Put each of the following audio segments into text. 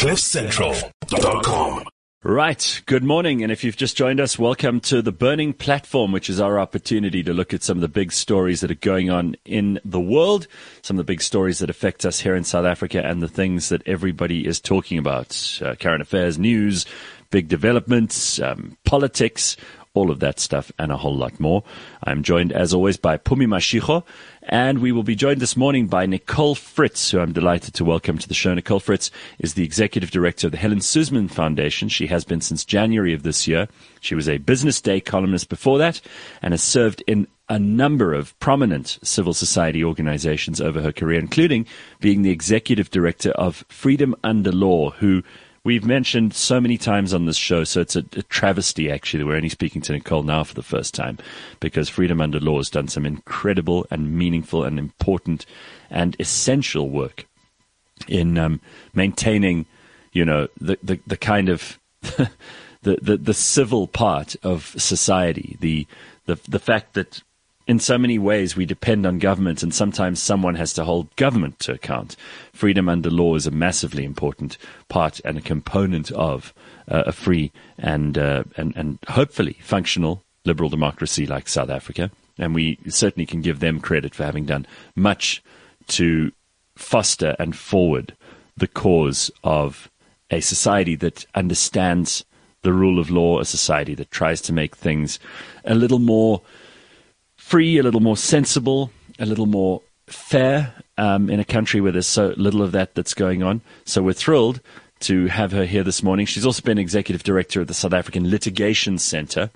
CliffCentral.com. Right. Good morning. And if you've just joined us, welcome to the Burning Platform, which is our opportunity to look at some of the big stories that are going on in the world, some of the big stories that affect us here in South Africa, and the things that everybody is talking about uh, current affairs, news, big developments, um, politics, all of that stuff and a whole lot more. I'm joined as always by Phumi Mashego, and we will be joined this morning by Nicole Fritz, who I'm delighted to welcome to the show. Nicole Fritz is the executive director of the Helen Suzman Foundation. She has been since January of this year. She was a Business Day columnist before that and has served in a number of prominent civil society organizations over her career, including being the executive director of Freedom Under Law, who we've mentioned so many times on this show, so it's a, a, travesty actually that we're only speaking to Nicole now for the first time because Freedom Under Law has done some incredible and meaningful and important and essential work in um, maintaining, you know, the, the, the kind of the, the, the civil part of society, the, the, the fact that in so many ways we depend on government and sometimes someone has to hold government to account. Freedom under law is a massively important part and a component of uh, a free and, uh, and, and hopefully functional liberal democracy like South Africa. And we certainly can give them credit for having done much to foster and forward the cause of a society that understands the rule of law, a society that tries to make things a little more free, a little more sensible, a little more fair um, in a country where there's so little of that that's going on. So we're thrilled to have her here this morning. She's also been executive director of the South African Litigation Centre.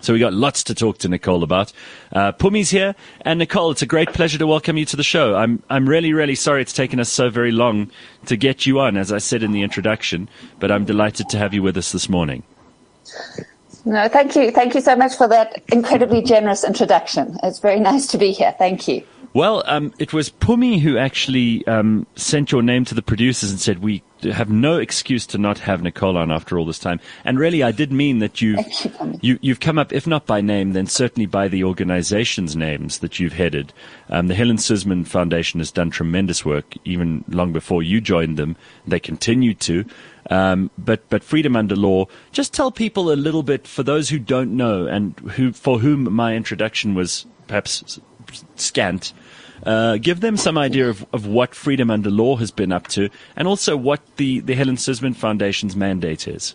So we got lots to talk to Nicole about. Uh, Phumi's here, and Nicole, it's a great pleasure to welcome you to the show. I'm I'm really really sorry it's taken us so very long to get you on, as I said in the introduction, but I'm delighted to have you with us this morning. No, thank you. Thank you so much for that incredibly generous introduction. It's very nice to be here. Thank you. Well, um, it was Phumi who actually um, sent your name to the producers and said, We have no excuse to not have Nicole on after all this time. And really, I did mean that you've, you, have you have come up, if not by name, then certainly by the organization's names that you've headed. Um, the Helen Suzman Foundation has done tremendous work, even long before you joined them. They continue to. Um, but but freedom under law. Just tell people a little bit for those who don't know and who for whom my introduction was perhaps scant. Uh, give them some idea of, of what Freedom Under Law has been up to, and also what the, the Helen Suzman Foundation's mandate is.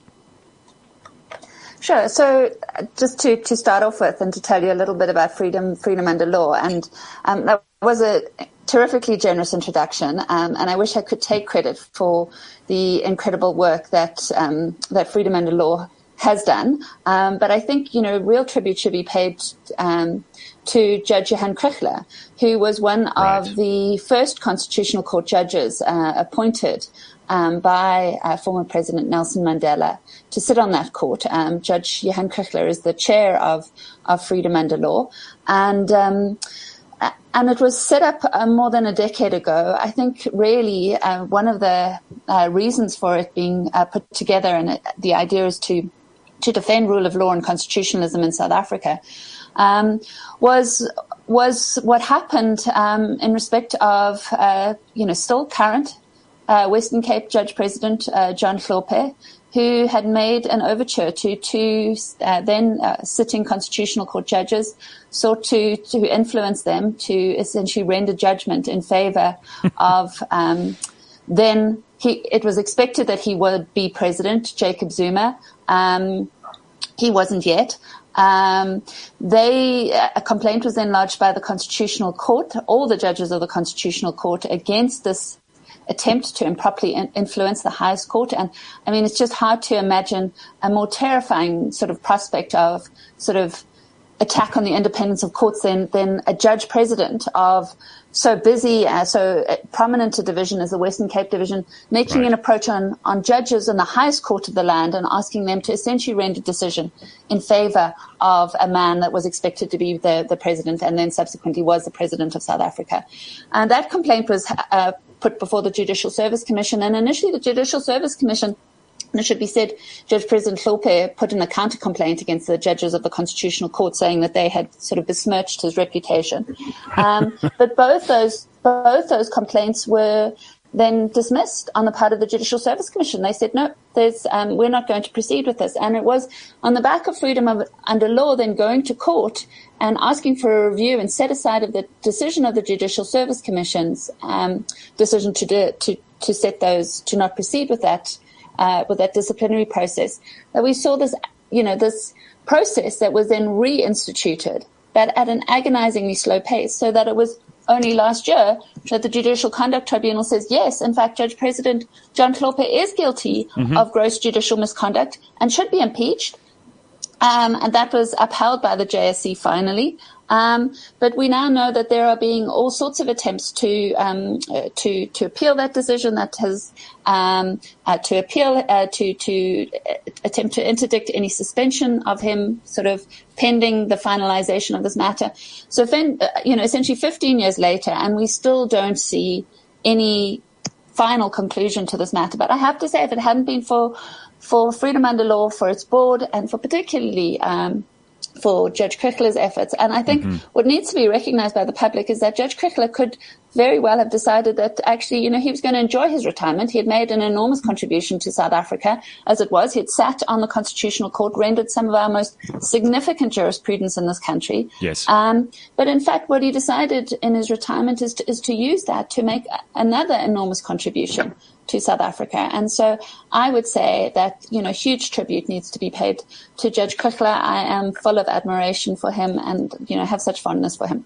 Sure. So, uh, just to, to start off with, and to tell you a little bit about Freedom Freedom Under Law, and um, that was a terrifically generous introduction, um, and I wish I could take credit for the incredible work that um, that Freedom Under Law has done. Um, but I think you know real tribute should be paid um, to Judge Johan Kriegler, who was one right. of the first Constitutional Court judges uh, appointed um, by uh, former President Nelson Mandela to sit on that court. Um, Judge Johan Kriegler is the chair of of Freedom Under Law, and um, and it was set up uh, more than a decade ago. I think really uh, one of the uh, reasons for it being uh, put together, and it, the idea is to to defend rule of law and constitutionalism in South Africa, um, was was what happened um, in respect of uh, you know still current uh, Western Cape Judge President John Hlophe, who had made an overture to two uh, then uh, sitting constitutional court judges, sought to to influence them to essentially render judgment in favor of um, then he. It was expected that he would be president, Jacob Zuma. Um, he wasn't yet. Um, they a complaint was then lodged by the Constitutional Court, all the judges of the Constitutional Court, against this attempt to improperly influence the highest court. And I mean, it's just hard to imagine a more terrifying sort of prospect of sort of attack on the independence of courts than, than a judge president of so busy, uh, so prominent a division as the Western Cape Division, making right. an approach on, on judges in the highest court of the land and asking them to essentially render decision in favor of a man that was expected to be the, the president and then subsequently was the president of South Africa. And that complaint was uh, put before the Judicial Service Commission. And initially, the Judicial Service Commission and it should be said, Judge President Hlophe put in a counter complaint against the judges of the Constitutional Court, saying that they had sort of besmirched his reputation. Um, but both those both those complaints were then dismissed on the part of the Judicial Service Commission. They said, no, um, we're not going to proceed with this. And it was on the back of freedom of, under law then going to court and asking for a review and set aside of the decision of the Judicial Service Commission's um, decision to, do, to, to set those, to not proceed with that, uh, with that disciplinary process, that we saw this, you know, this process that was then reinstituted, but at an agonizingly slow pace, so that it was only last year that the Judicial Conduct Tribunal says, yes, in fact, Judge President John Hlophe is guilty mm-hmm. of gross judicial misconduct and should be impeached. Um, and that was upheld by the JSC finally. Um, but we now know that there are being all sorts of attempts to um, uh, to to appeal that decision. That has um, uh, to appeal uh, to to uh, attempt to interdict any suspension of him, sort of pending the finalization of this matter. So, uh, you know, essentially 15 years later, and we still don't see any final conclusion to this matter. But I have to say, if it hadn't been for for Freedom Under Law, for its board, and for particularly um, for Judge Kriegler's efforts. And I think mm-hmm. what needs to be recognized by the public is that Judge Kriegler could very well have decided that actually, you know, he was going to enjoy his retirement. He had made an enormous contribution to South Africa as it was. He had sat on the Constitutional Court, rendered some of our most significant jurisprudence in this country. Yes. Um, but in fact, what he decided in his retirement is to, is to use that to make another enormous contribution to South Africa. And so I would say that, you know, huge tribute needs to be paid to Judge Kriegler. I am full of admiration for him and, you know, have such fondness for him.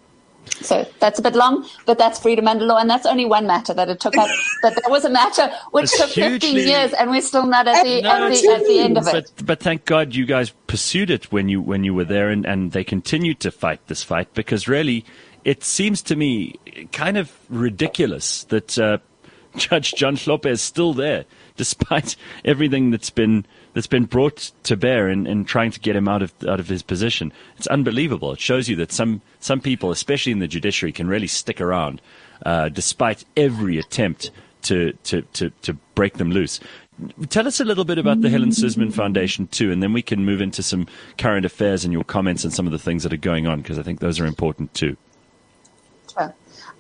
So that's a bit long, but that's freedom under law, and that's only one matter that it took up. but there was a matter which took hugely, 15 years, and we're still not at the, no, at, the at the end of it. But, but thank God you guys pursued it when you when you were there, and, and they continued to fight this fight because really, it seems to me kind of ridiculous that uh, Judge John Hlophe is still there, despite everything that's been that's been brought to bear in, in trying to get him out of out of his position. It's unbelievable. It shows you that some some people, especially in the judiciary, can really stick around uh, despite every attempt to, to, to, to break them loose. Tell us a little bit about the Helen Suzman Foundation too, and then we can move into some current affairs and your comments and some of the things that are going on because I think those are important too.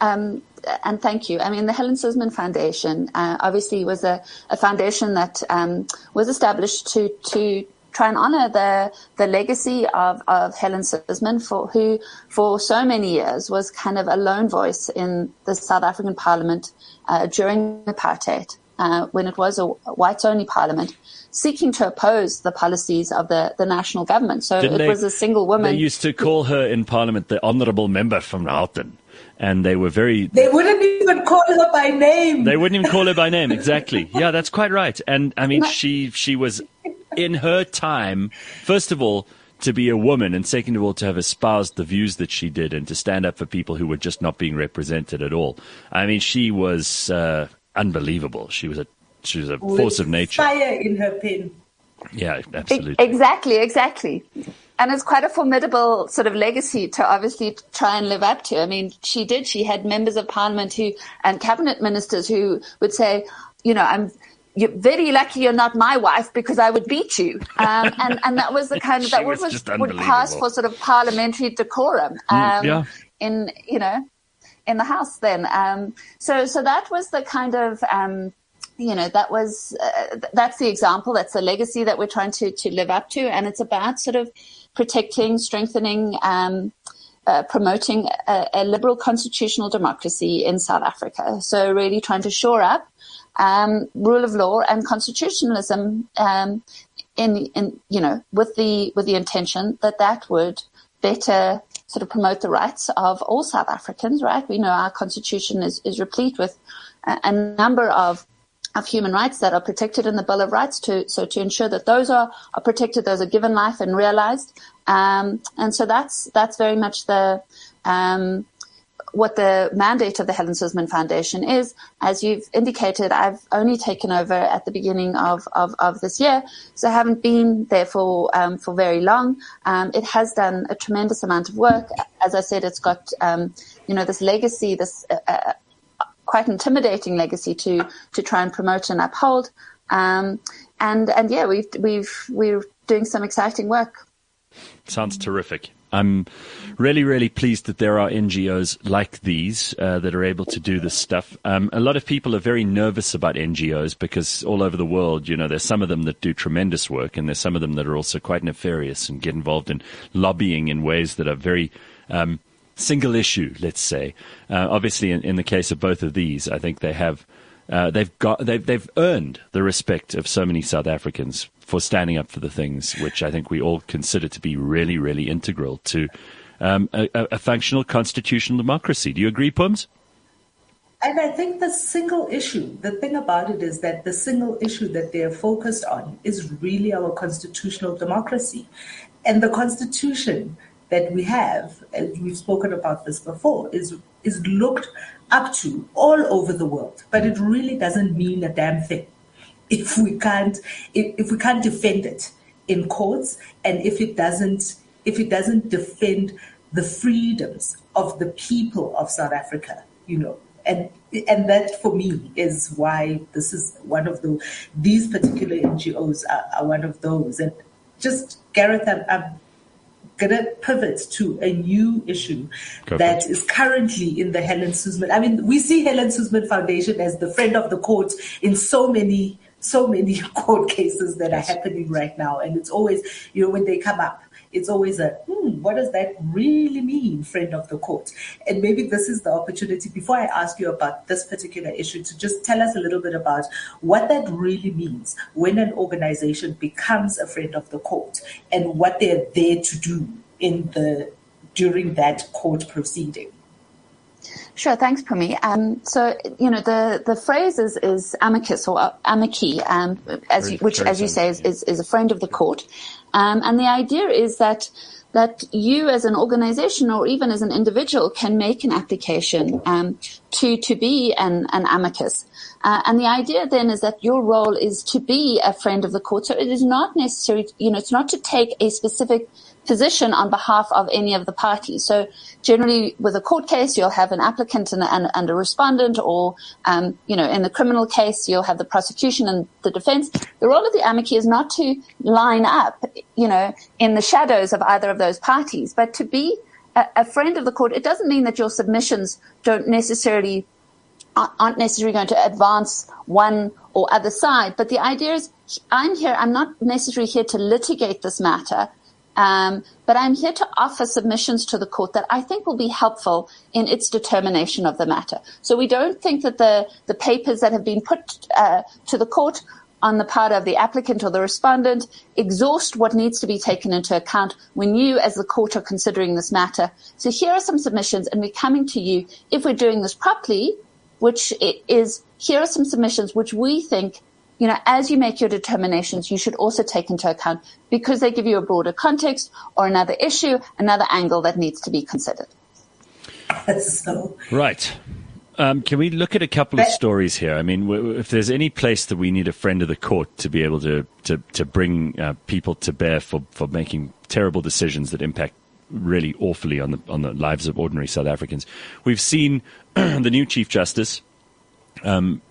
Um, and thank you. I mean, the Helen Suzman Foundation uh, obviously was a, a foundation that um, was established to to try and honor the the legacy of, of Helen Suzman, for who for so many years was kind of a lone voice in the South African Parliament uh, during apartheid, uh, when it was a whites only parliament. Seeking to oppose the policies of the, the national government. So Didn't it they, was a single woman. They used to call her in Parliament the Honourable Member from Houghton and they were very. They wouldn't even call her by name. They wouldn't even call her by name. Exactly. Yeah, that's quite right. And I mean, she she was in her time. First of all, to be a woman, and second of all, to have espoused the views that she did, and to stand up for people who were just not being represented at all. I mean, she was uh, unbelievable. She was a she was a With force of nature. Fire in her pen. Yeah, absolutely. Exactly, exactly and it's quite a formidable sort of legacy to obviously try and live up to. I mean, she did. She had members of parliament who and cabinet ministers who would say, you know, I'm you're very lucky you're not my wife because I would beat you. Um, and, and that was the kind of, that was, was would pass for sort of parliamentary decorum. Mm, um, yeah. In, you know, in the house then. Um, so, so that was the kind of, um, you know, that was, uh, that's the example. That's the legacy that we're trying to, to live up to. And it's about sort of, protecting, strengthening, um, uh, promoting a, a, liberal constitutional democracy in South Africa. So really trying to shore up um, rule of law and constitutionalism um, in, in, you know, with the with the intention that that would better sort of promote the rights of all South Africans. Right? We know our constitution is is replete with a, a number of of human rights that are protected in the Bill of Rights to so to ensure that those are, are protected, those are given life and realized. Um, and so that's that's very much the um, what the mandate of the Helen Suzman Foundation is. As you've indicated, I've only taken over at the beginning of, of, of this year, so I haven't been there for um, for very long. Um, it has done a tremendous amount of work. As I said, it's got um, you know this legacy, this uh, uh quite intimidating legacy to to try and promote and uphold. Um, and and yeah, we've we've we're doing some exciting work. Sounds terrific. I'm really, really pleased that there are NGOs like these uh, that are able to do this stuff. Um, a lot of people are very nervous about NGOs because all over the world, you know, there's some of them that do tremendous work, and there's some of them that are also quite nefarious and get involved in lobbying in ways that are very um, single issue. Let's say, uh, obviously, in, in the case of both of these, I think they have. Uh, they've got they've they've earned the respect of so many South Africans for standing up for the things which I think we all consider to be really really integral to um, a, a, functional constitutional democracy. Do you agree, Pums? And I think the single issue, the thing about it is that the single issue that they're focused on is really our constitutional democracy. And the constitution that we have, and we've spoken about this before, is is looked up to all over the world, but it really doesn't mean a damn thing if we can't if, if we can't defend it in courts and if it doesn't if it doesn't defend the freedoms of the people of South Africa, you know. And and that for me is why this is one of the these particular NGOs are, are one of those. And just Gareth, I'm, I'm going to pivot to a new issue that is currently in the Helen Suzman. I mean, we see Helen Suzman Foundation as the friend of the court in so many, so many court cases that yes. are happening right now. And it's always, you know, when they come up, it's always a, hmm, what does that really mean, friend of the court? And maybe this is the opportunity, before I ask you about this particular issue, to just tell us a little bit about what that really means when an organization becomes a friend of the court and what they're there to do in the during that court proceeding. Sure, thanks, Phumi. Um, so, you know, the, the phrase is, is amicus or amici, um, as you, which, as you say, is, is, is, a friend of the court. Um, and the idea is that that you as an organization or even as an individual can make an application um, to to be an, an amicus. Uh, and the idea then is that your role is to be a friend of the court. So it is not necessary, you know, it's not to take a specific position on behalf of any of the parties. So generally with a court case, you'll have an applicant and, and, and a respondent or, um, you know, in the criminal case, you'll have the prosecution and the defense. The role of the amici is not to line up, you know, in the shadows of either of those parties, but to be a, a friend of the court. It doesn't mean that your submissions don't necessarily aren't necessarily going to advance one or other side. But the idea is I'm here, I'm not necessarily here to litigate this matter. Um, but I'm here to offer submissions to the court that I think will be helpful in its determination of the matter. So we don't think that the, the papers that have been put uh, to the court on the part of the applicant or the respondent exhaust what needs to be taken into account when you as the court are considering this matter. So here are some submissions and we're coming to you if we're doing this properly, which is here are some submissions which we think you know, as you make your determinations, you should also take into account because they give you a broader context or another issue, another angle that needs to be considered. So. Right. Um, can we look at a couple of stories here? I mean, if there's any place that we need a friend of the court to be able to to, to bring uh, people to bear for, for making terrible decisions that impact really awfully on the on the lives of ordinary South Africans, we've seen the new Chief Justice um,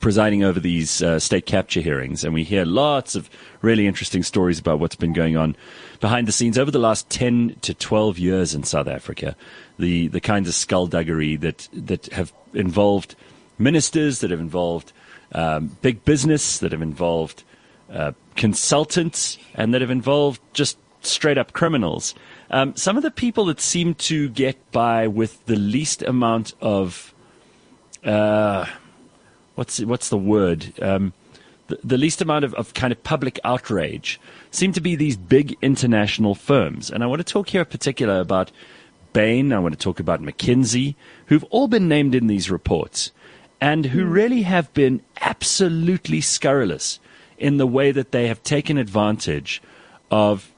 presiding over these uh, state capture hearings, and we hear lots of really interesting stories about what's been going on behind the scenes over the last 10 to 12 years in South Africa. The, the kinds of skullduggery that, that have involved ministers, that have involved um, big business, that have involved uh, consultants, and that have involved just straight up criminals. Um, some of the people that seem to get by with the least amount of uh, what's what's the word? Um, the, the, least amount of, of kind of public outrage seem to be these big international firms. And I want to talk here in particular about Bain. I want to talk about McKinsey, who've all been named in these reports and who hmm. really have been absolutely scurrilous in the way that they have taken advantage of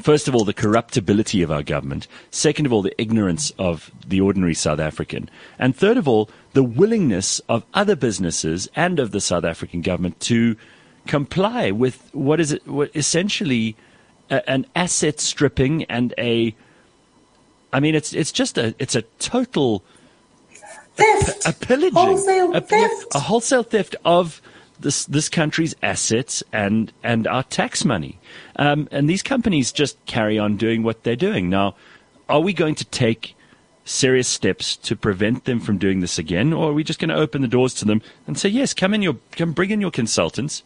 First of all, the corruptibility of our government. Second of all, the ignorance of the ordinary South African. And third of all, the willingness of other businesses and of the South African government to comply with what is what essentially a, an asset stripping and a I mean it's it's just a it's a total theft a, a pillaging wholesale a, theft a wholesale theft of this this country's assets and and our tax money. Um, and these companies just carry on doing what they're doing. Now, are we going to take serious steps to prevent them from doing this again, or are we just going to open the doors to them and say, yes, come in your, come bring in your consultants,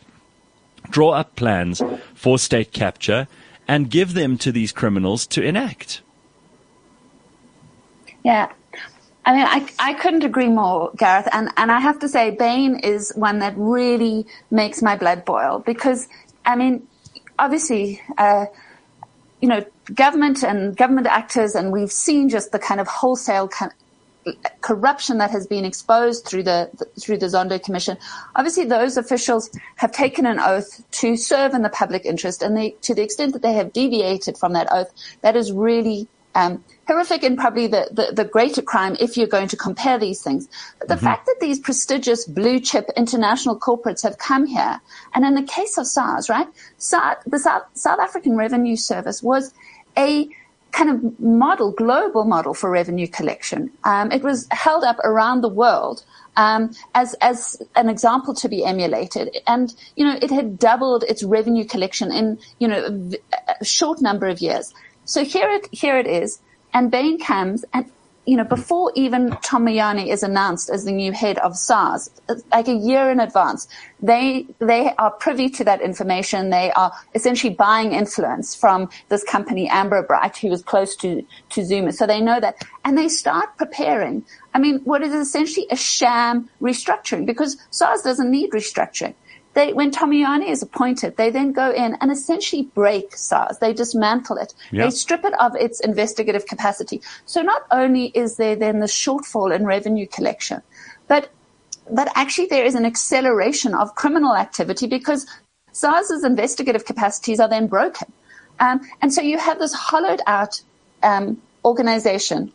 draw up plans for state capture, and give them to these criminals to enact? Yeah. I mean, I, I couldn't agree more, Gareth. And, and I have to say, Bain is one that really makes my blood boil because, I mean, obviously, uh, you know, government and government actors, and we've seen just the kind of wholesale corruption that has been exposed through the, the, through the Zondo Commission. Obviously, those officials have taken an oath to serve in the public interest, and they, to the extent that they have deviated from that oath, that is really um, horrific and probably the, the, the, greater crime if you're going to compare these things. But the mm-hmm. fact that these prestigious blue chip international corporates have come here, and in the case of SARS, right, SARS, the South, South African Revenue Service was a kind of model, global model for revenue collection. Um, it was held up around the world um, as as an example to be emulated, and you know it had doubled its revenue collection in you know a short number of years. So here it here it is, and Bain comes and you know, before even Tom Moyane is announced as the new head of SARS, like a year in advance, they they are privy to that information. They are essentially buying influence from this company Ambrobrite, who was close to to Zuma. So they know that, and they start preparing. I mean, what is essentially a sham restructuring because SARS doesn't need restructuring. They, when Moyane is appointed, they then go in and essentially break SARS. They dismantle it. They strip it of its investigative capacity. So not only is there then the shortfall in revenue collection, but but actually there is an acceleration of criminal activity because SARS's investigative capacities are then broken. Um, and so you have this hollowed out um, organization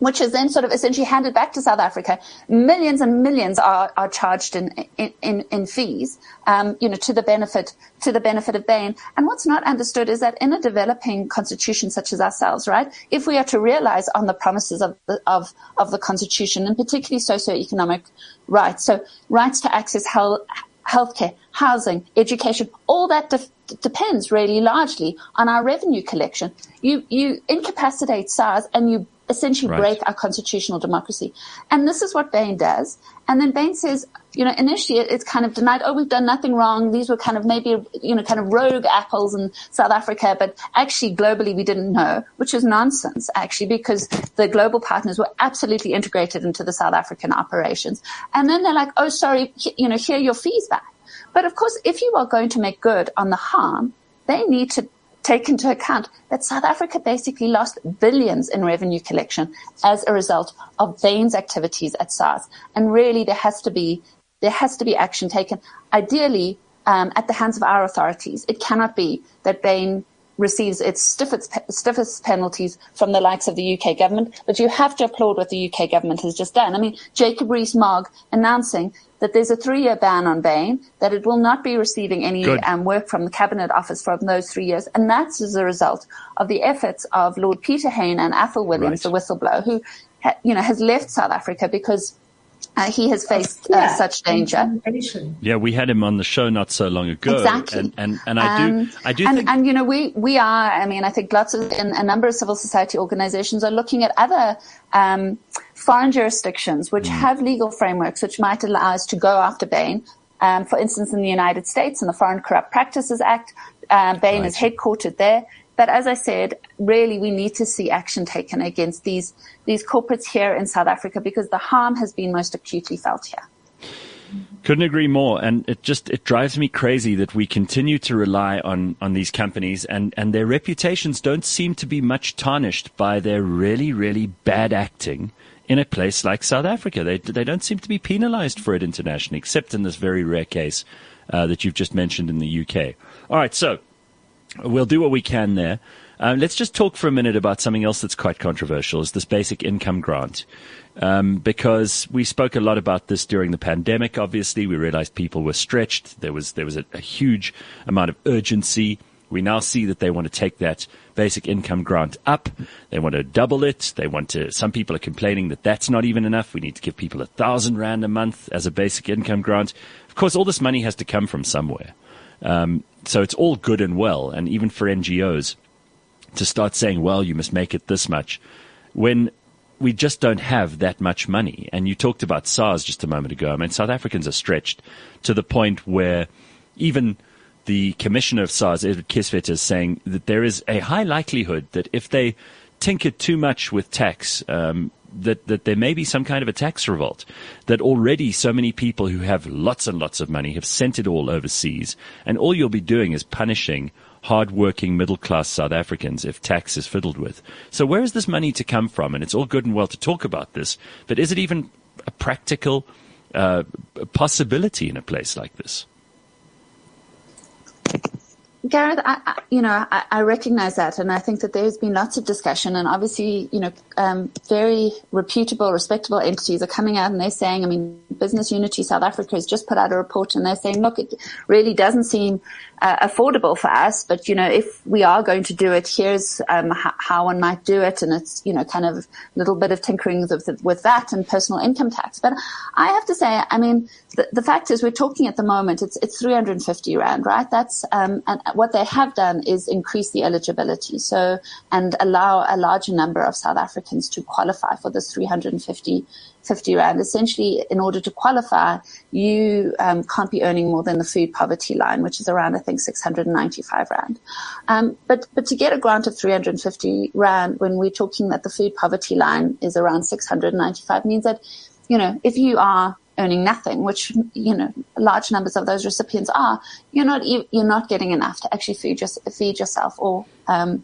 which is then sort of essentially handed back to South Africa. Millions and millions are, are charged in, in, in fees, um, you know, to the benefit, to the benefit of Bain. And what's not understood is that in a developing constitution such as ourselves, right, if we are to realize on the promises of the, of, of the constitution and particularly socioeconomic rights, so rights to access health, healthcare, housing, education, all that de- depends really largely on our revenue collection. You, you incapacitate SARS and you essentially right. break our constitutional democracy. And this is what Bain does. And then Bain says, you know, initially it's kind of denied, oh, we've done nothing wrong. These were kind of maybe, you know, kind of rogue apples in South Africa, but actually globally we didn't know, which is nonsense actually, because the global partners were absolutely integrated into the South African operations. And then they're like, oh, sorry, you know, here your fees back. But of course, if you are going to make good on the harm, they need to take into account that South Africa basically lost billions in revenue collection as a result of Bain's activities at SARS. And really there has to be, there has to be action taken, ideally, um, at the hands of our authorities. It cannot be that Bain receives its stiffest, stiffest penalties from the likes of the UK government, but you have to applaud what the UK government has just done. I mean, Jacob Rees-Mogg announcing that there's a three-year ban on Bain, that it will not be receiving any um, work from the Cabinet Office from those three years. And that's as a result of the efforts of Lord Peter Hain and Athol Williams, right. the whistleblower, who, ha- you know, has left South Africa because uh, he has faced uh, such danger. Yeah, we had him on the show not so long ago. Exactly. And, and, and I do, um, I do and, think. And, you know, we, we are, I mean, I think lots of, a number of civil society organizations are looking at other, um, foreign jurisdictions which mm. have legal frameworks which might allow us to go after Bain. Um, for instance, in the United States, in the Foreign Corrupt Practices Act, uh, Bain right. is headquartered there. But as I said, really we need to see action taken against these, these corporates here in South Africa because the harm has been most acutely felt here. Couldn't agree more. And it just, it drives me crazy that we continue to rely on, on these companies and, and their reputations don't seem to be much tarnished by their really, really bad acting in a place like South Africa. They, they don't seem to be penalized for it internationally, except in this very rare case uh, that you've just mentioned in the UK. All right. So We'll do what we can there. Uh, let's just talk for a minute about something else that's quite controversial is this basic income grant. Um, because we spoke a lot about this during the pandemic. Obviously, we realized people were stretched. There was there was a, a huge amount of urgency. We now see that they want to take that basic income grant up. They want to double it. They want to, some people are complaining that that's not even enough. We need to give people a thousand rand a month as a basic income grant. Of course, all this money has to come from somewhere. Um, so it's all good and well. And even for NGOs to start saying, well, you must make it this much, when we just don't have that much money. And you talked about SARS just a moment ago. I mean, South Africans are stretched to the point where even the commissioner of SARS, Edward Kieswetter, is saying that there is a high likelihood that if they tinker too much with tax, um, that, that there may be some kind of a tax revolt. That already so many people who have lots and lots of money have sent it all overseas, and all you'll be doing is punishing hard-working middle-class South Africans if tax is fiddled with. So where is this money to come from? And it's all good and well to talk about this, but is it even a practical uh, possibility in a place like this? Gareth, I, I, you know, I, I, recognize that, and I think that there's been lots of discussion, and obviously, you know, um, very reputable, respectable entities are coming out and they're saying, I mean, Business Unity South Africa has just put out a report, and they're saying, look, it really doesn't seem uh, affordable for us, but you know, if we are going to do it, here's um, h- how one might do it, and it's you know, kind of a little bit of tinkering with, with that and personal income tax. But I have to say, I mean, the, the fact is, we're talking at the moment, it's it's 350 rand, right? That's um, and what they have done is increase the eligibility, so and allow a larger number of South Africans to qualify for this 350 50 rand. Essentially, in order to qualify, you um, can't be earning more than the food poverty line, which is around, I think, 695 rand. Um, but but to get a grant of 350 rand, when we're talking that the food poverty line is around 695, means that you know if you are earning nothing, which you know large numbers of those recipients are, you're not you're not getting enough to actually feed, just, feed yourself or um,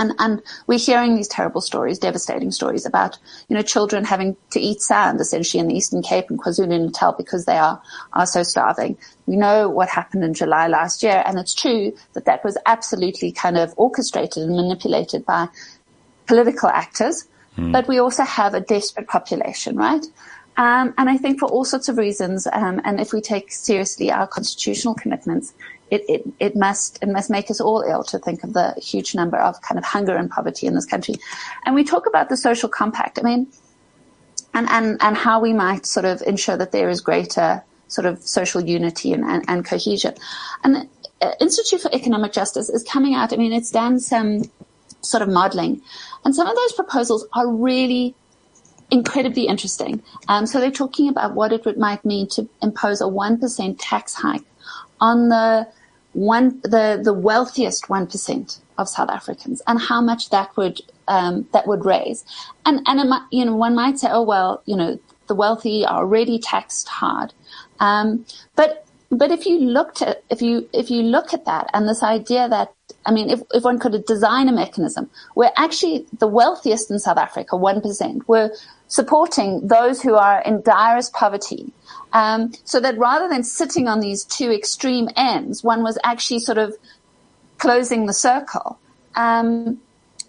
and, and we're hearing these terrible stories, devastating stories about, you know, children having to eat sand essentially in the Eastern Cape and KwaZulu-Natal because they are, are so starving. We know what happened in July last year and it's true that that was absolutely kind of orchestrated and manipulated by political actors. Hmm. But we also have a desperate population, right? Um, and I think for all sorts of reasons, um, and if we take seriously our constitutional commitments, it, it, it must it must make us all ill to think of the huge number of kind of hunger and poverty in this country. And we talk about the social compact. I mean, and and and how we might sort of ensure that there is greater sort of social unity and, and, and cohesion. And the uh, Institute for Economic Justice is coming out. I mean, it's done some sort of modeling, and some of those proposals are really incredibly interesting. Um, so they're talking about what it would, might mean to impose a 1% tax hike on the one the the wealthiest one percent of South Africans and how much that would um, that would raise. And and might, you know one might say, oh well, you know the wealthy are already taxed hard, um, but but if you looked at if you if you look at that and this idea that I mean, if, if one could design a mechanism where actually the wealthiest in South Africa, 1%, were supporting those who are in direst poverty. Um, so that rather than sitting on these two extreme ends, one was actually sort of closing the circle. Um,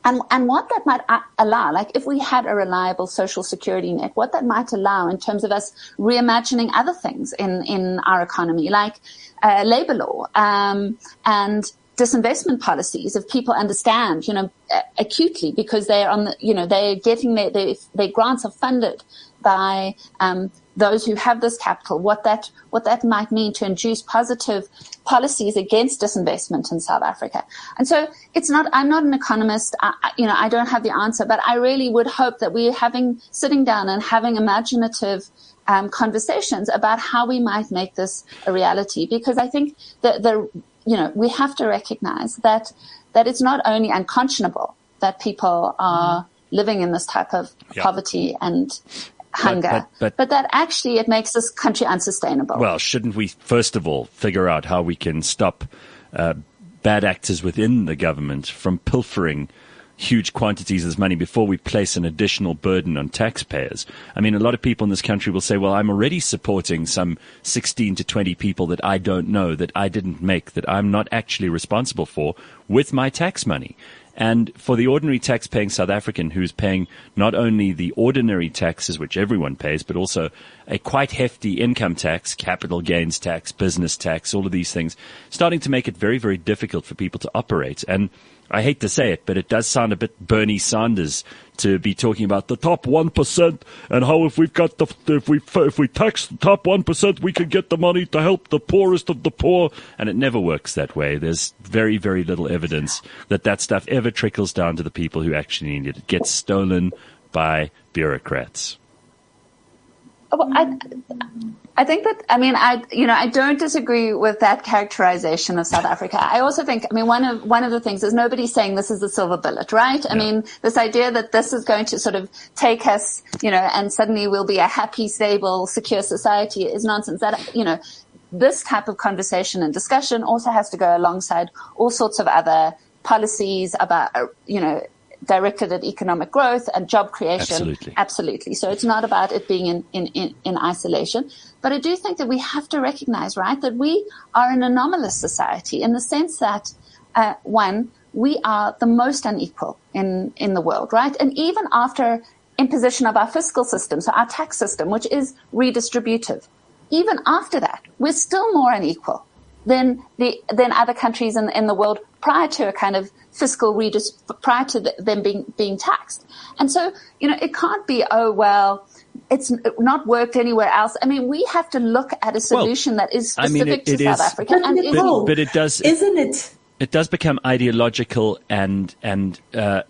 and, and what that might allow, like if we had a reliable social security net, what that might allow in terms of us reimagining other things in, in our economy, like uh, labor law, um, and disinvestment policies if people understand, you know, acutely because they're on the, you know, they're getting their, their, their grants are funded by, um, those who have this capital, what that, what that might mean to induce positive policies against disinvestment in South Africa. And so it's not, I'm not an economist, I, you know, I don't have the answer, but I really would hope that we're having, sitting down and having imaginative, um, conversations about how we might make this a reality because I think that the you know, we have to recognize that, that it's not only unconscionable that people are mm-hmm. living in this type of yeah. poverty and hunger, but, but, but, but, that actually it makes this country unsustainable. Well, shouldn't we first of all figure out how we can stop uh, bad actors within the government from pilfering huge quantities of money before we place an additional burden on taxpayers. I mean, a lot of people in this country will say, well, I'm already supporting some 16 to 20 people that I don't know, that I didn't make, that I'm not actually responsible for with my tax money. And for the ordinary tax paying South African who's paying not only the ordinary taxes, which everyone pays, but also a quite hefty income tax, capital gains tax, business tax, all of these things, starting to make it very, very difficult for people to operate. And I hate to say it, but it does sound a bit Bernie Sanders to be talking about the top one percent and how if we've got the if we if we tax the top one percent, we can get the money to help the poorest of the poor. And it never works that way. There's very very little evidence that that stuff ever trickles down to the people who actually need it. It gets stolen by bureaucrats. Well, I, I think that I mean I you know I don't disagree with that characterization of South Africa. I also think I mean one of one of the things is nobody's saying this is the silver bullet, right? I mean this idea that this is going to sort of take us, you know, and suddenly we'll be a happy, stable, secure society is nonsense. That you know this type of conversation and discussion also has to go alongside all sorts of other policies about uh, you know directed at economic growth and job creation. Absolutely. Absolutely. So it's not about it being in, in, in, in, isolation. But I do think that we have to recognize, right, that we are an anomalous society in the sense that, uh, one, we are the most unequal in, in the world, right? And even after imposition of our fiscal system, so our tax system, which is redistributive, even after that, we're still more unequal than the than other countries in, in the world prior to a kind of fiscal redis prior to the, them being being taxed. And so, you know, it can't be oh well, it's not worked anywhere else. I mean, we have to look at a solution well, that is specific I mean, it, it to is, South Africa, and it, but, but, it does, isn't it? It does become ideological and and. Uh,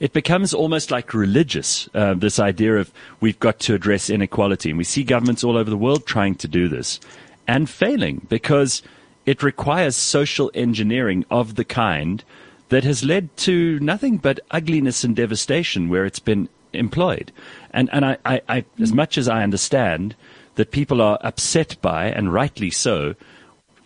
it becomes almost like religious, uh, this idea of we've got to address inequality. And we see governments all over the world trying to do this and failing because it requires social engineering of the kind that has led to nothing but ugliness and devastation where it's been employed. And, and I, I, I, as much as I understand that people are upset by, and rightly so,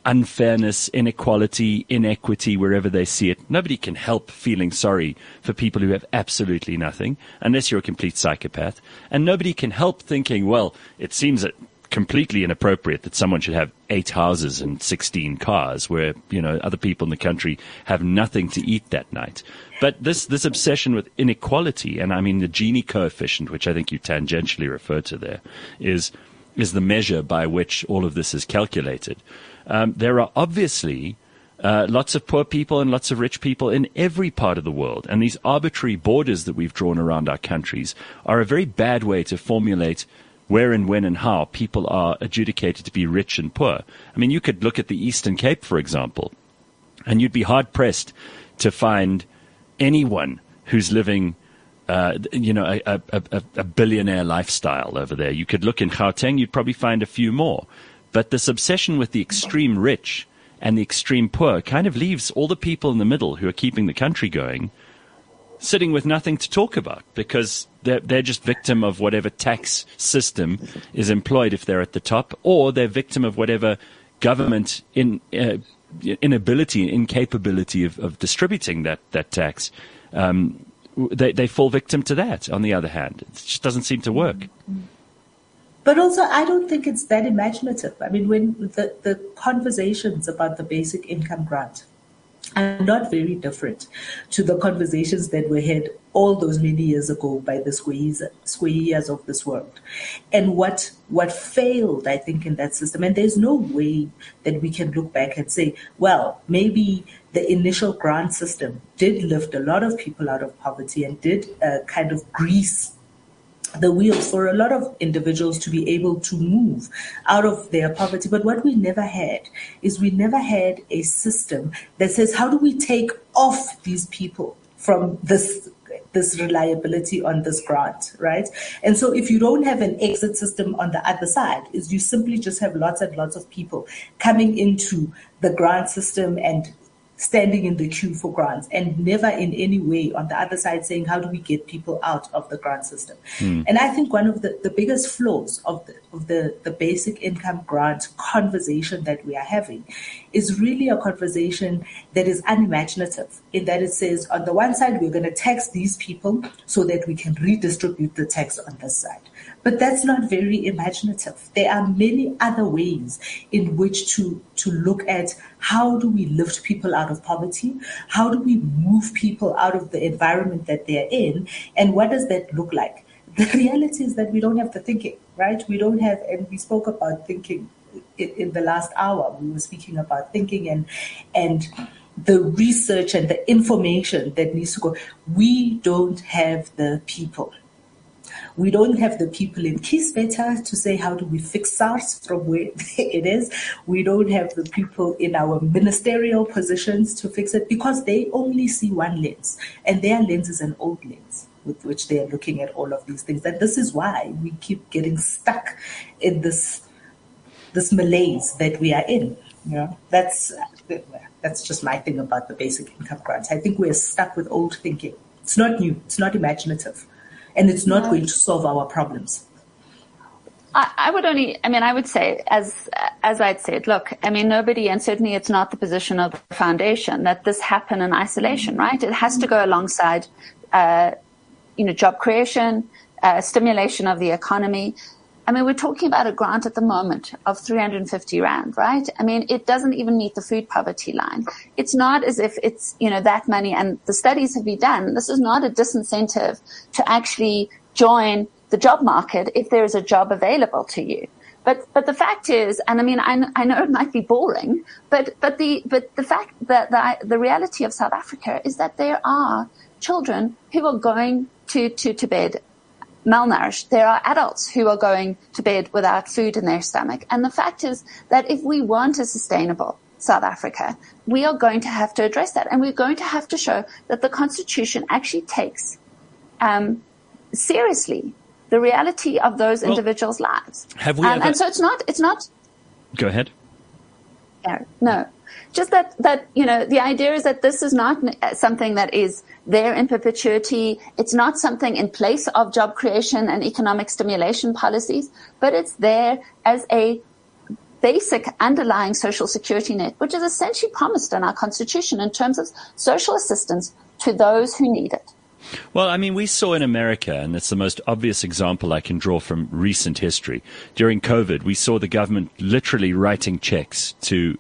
unfairness, inequality, inequity wherever they see it. Nobody can help feeling sorry for people who have absolutely nothing, unless you're a complete psychopath. And nobody can help thinking, well, it seems that completely inappropriate that someone should have eight houses and 16 cars where, you know, other people in the country have nothing to eat that night. But this, this obsession with inequality, and I mean the Gini coefficient, which I think you tangentially referred to there, is, is the measure by which all of this is calculated. Um, there are obviously uh, lots of poor people and lots of rich people in every part of the world. And these arbitrary borders that we've drawn around our countries are a very bad way to formulate where and when and how people are adjudicated to be rich and poor. I mean, you could look at the Eastern Cape, for example, and you'd be hard pressed to find anyone who's living uh, you know, a, a, a, billionaire lifestyle over there. You could look in Gauteng, you'd probably find a few more. But this obsession with the extreme rich and the extreme poor kind of leaves all the people in the middle who are keeping the country going sitting with nothing to talk about because they're, they're just victim of whatever tax system is employed if they're at the top, or they're victim of whatever government in, uh, inability, incapability of, of distributing that, that tax. Um, they, they fall victim to that, on the other hand. It just doesn't seem to work. But also, I don't think it's that imaginative. I mean, when the, the conversations about the basic income grant, are not very different to the conversations that were had all those many years ago by the Skweyiya's of this world. And what what failed, I think, in that system, and there's no way that we can look back and say, well, maybe the initial grant system did lift a lot of people out of poverty and did uh, kind of grease the wheels for a lot of individuals to be able to move out of their poverty. But what we never had is we never had a system that says, how do we take off these people from this this reliability on this grant, right? And so if you don't have an exit system on the other side, is you simply just have lots and lots of people coming into the grant system and standing in the queue for grants and never in any way on the other side saying, how do we get people out of the grant system? Mm. And I think one of the, the biggest flaws of the, of the, the basic income grant conversation that we are having is really a conversation that is unimaginative in that it says, on the one side, we're going to tax these people so that we can redistribute the tax on this side. But that's not very imaginative. There are many other ways in which to, to look at how do we lift people out of poverty? How do we move people out of the environment that they're in? And what does that look like? The reality is that we don't have the thinking, right? We don't have, and we spoke about thinking in, the last hour. We were speaking about thinking and, and the research and the information that needs to go. We don't have the people. We don't have the people in Kieswetter to say how do we fix SARS from where it is. We don't have the people in our ministerial positions to fix it because they only see one lens and their lens is an old lens with which they are looking at all of these things. And this is why we keep getting stuck in this this malaise that we are in. You know, that's that's just my thing about the basic income grants. I think we're stuck with old thinking. It's not new. It's not imaginative and it's not going to solve our problems. I, I would only, I mean, I would say, as as I'd said, look, I mean, nobody, and certainly it's not the position of the foundation that this happen in isolation, right? It has to go alongside, uh, you know, job creation, uh, stimulation of the economy, I mean, we're talking about a grant at the moment of 350 rand, right? I mean, it doesn't even meet the food poverty line. It's not as if it's, you know, that money and the studies have been done. This is not a disincentive to actually join the job market if there is a job available to you. But, but the fact is, and I mean, I, I know it might be boring, but, but the, but the fact that the, the reality of South Africa is that there are children who are going to, to, to bed malnourished. There are adults who are going to bed without food in their stomach. And the fact is that if we want a sustainable South Africa, we are going to have to address that. And we're going to have to show that the Constitution actually takes um, seriously the reality of those well, individuals' lives. Have we um, ever... And so it's not, it's not. Go ahead. No, just that, that, you know, the idea is that this is not something that is there in perpetuity. It's not something in place of job creation and economic stimulation policies, but it's there as a basic underlying social security net, which is essentially promised in our constitution in terms of social assistance to those who need it. Well, I mean, we saw in America, and it's the most obvious example I can draw from recent history. During COVID, we saw the government literally writing checks to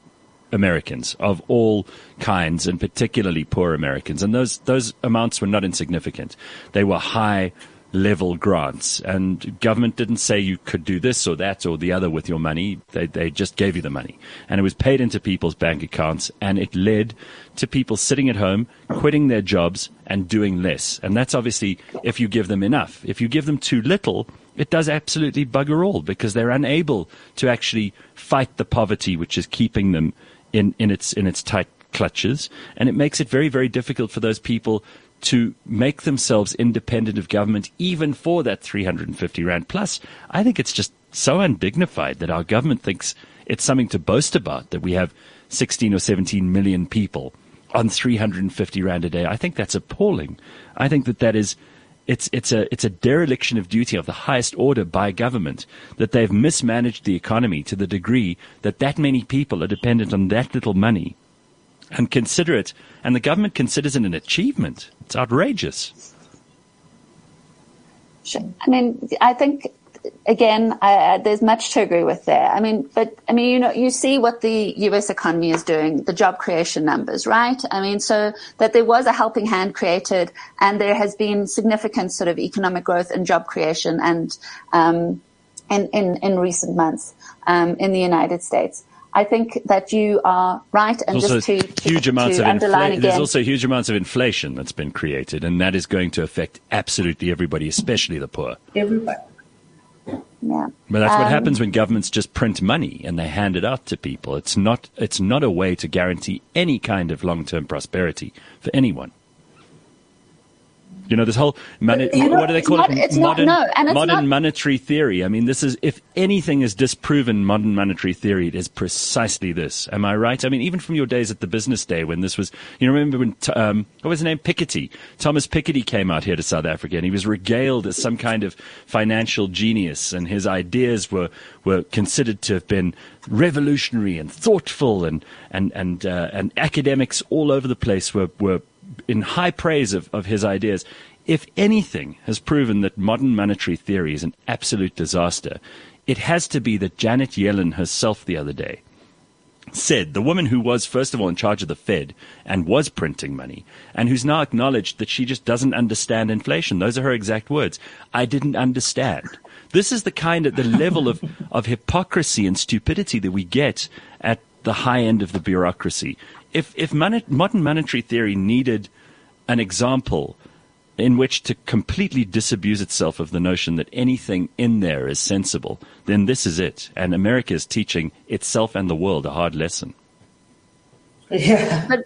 Americans of all kinds, and particularly poor Americans. And those those amounts were not insignificant. They were high level grants, and government didn't say you could do this or that or the other with your money. They they just gave you the money, and it was paid into people's bank accounts, and it led to people sitting at home, quitting their jobs, and doing less. And that's obviously if you give them enough. If you give them too little, it does absolutely bugger all because they're unable to actually fight the poverty which is keeping them in, in its in its tight clutches, and it makes it very very difficult for those people to make themselves independent of government, even for that 350 rand. Plus, I think it's just so undignified that our government thinks it's something to boast about that we have 16 or 17 million people on 350 rand a day. I think that's appalling. I think that that is it's it's a it's a dereliction of duty of the highest order by government that they've mismanaged the economy to the degree that that many people are dependent on that little money and consider it and the government considers it an achievement. It's outrageous. I mean I think again, I, there's much to agree with there. I mean, but I mean, you know, you see what the U.S. economy is doing, the job creation numbers, right? I mean, so that there was a helping hand created, and there has been significant sort of economic growth and job creation, and um, in, in in recent months um, in the United States. I think that you are right, and also just to huge to, amounts to of underline infla- again, there's also huge amounts of inflation that's been created, and that is going to affect absolutely everybody, especially the poor. Everybody. Yeah. But that's um, what happens when governments just print money and they hand it out to people. It's not it's not a way to guarantee any kind of long term prosperity for anyone. You know, this whole you know, what do they call not, it? modern, not, no, modern not, monetary theory. I mean, this is if anything is disproven modern monetary theory, it is precisely this. Am I right? I mean, even from your days at the business day when this was, you know, remember when um, what was his name? Piketty, Thomas Piketty came out here to South Africa, and he was regaled as some kind of financial genius, and his ideas were were considered to have been revolutionary and thoughtful, and and and uh, and academics all over the place were were in high praise of, of his ideas. If anything has proven that modern monetary theory is an absolute disaster, it has to be that Janet Yellen herself the other day said, the woman who was, first of all, in charge of the Fed and was printing money, and who's now acknowledged that she just doesn't understand inflation. Those are her exact words. I didn't understand. This is the kind of, the level of, of hypocrisy and stupidity that we get at the high end of the bureaucracy. If if modern monetary theory needed an example in which to completely disabuse itself of the notion that anything in there is sensible, then this is it. And America is teaching itself and the world a hard lesson. Yeah. But,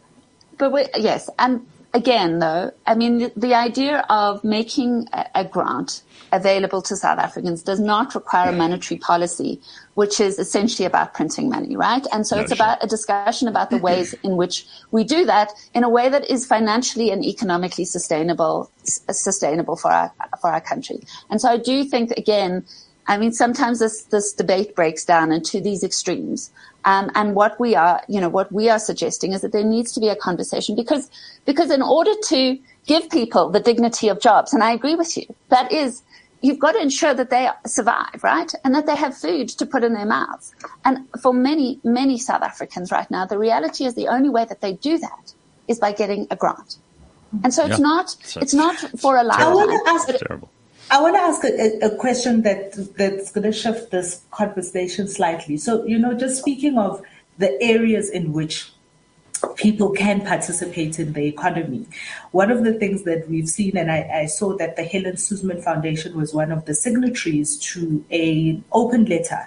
but we, yes, and again, though, I mean, the, the idea of making a, a, grant available to South Africans does not require a monetary policy, which is essentially about printing money, right? And so no, it's sure. about a discussion about the ways in which we do that in a way that is financially and economically sustainable, sustainable for our, for our country. And so I do think, again, I mean, sometimes this, this debate breaks down into these extremes. Um, and what we are, you know, what we are suggesting is that there needs to be a conversation because, because in order to give people the dignity of jobs, and I agree with you, that is, you've got to ensure that they survive, right? And that they have food to put in their mouths. And for many, many South Africans right now, the reality is the only way that they do that is by getting a grant. And so it's yeah. not, so it's not for a lifetime. I want to ask, terrible. I want to ask a, a, question that that's going to shift this conversation slightly. So, you know, just speaking of the areas in which people can participate in the economy. One of the things that we've seen, and I, I, saw that the Helen Suzman Foundation was one of the signatories to an open letter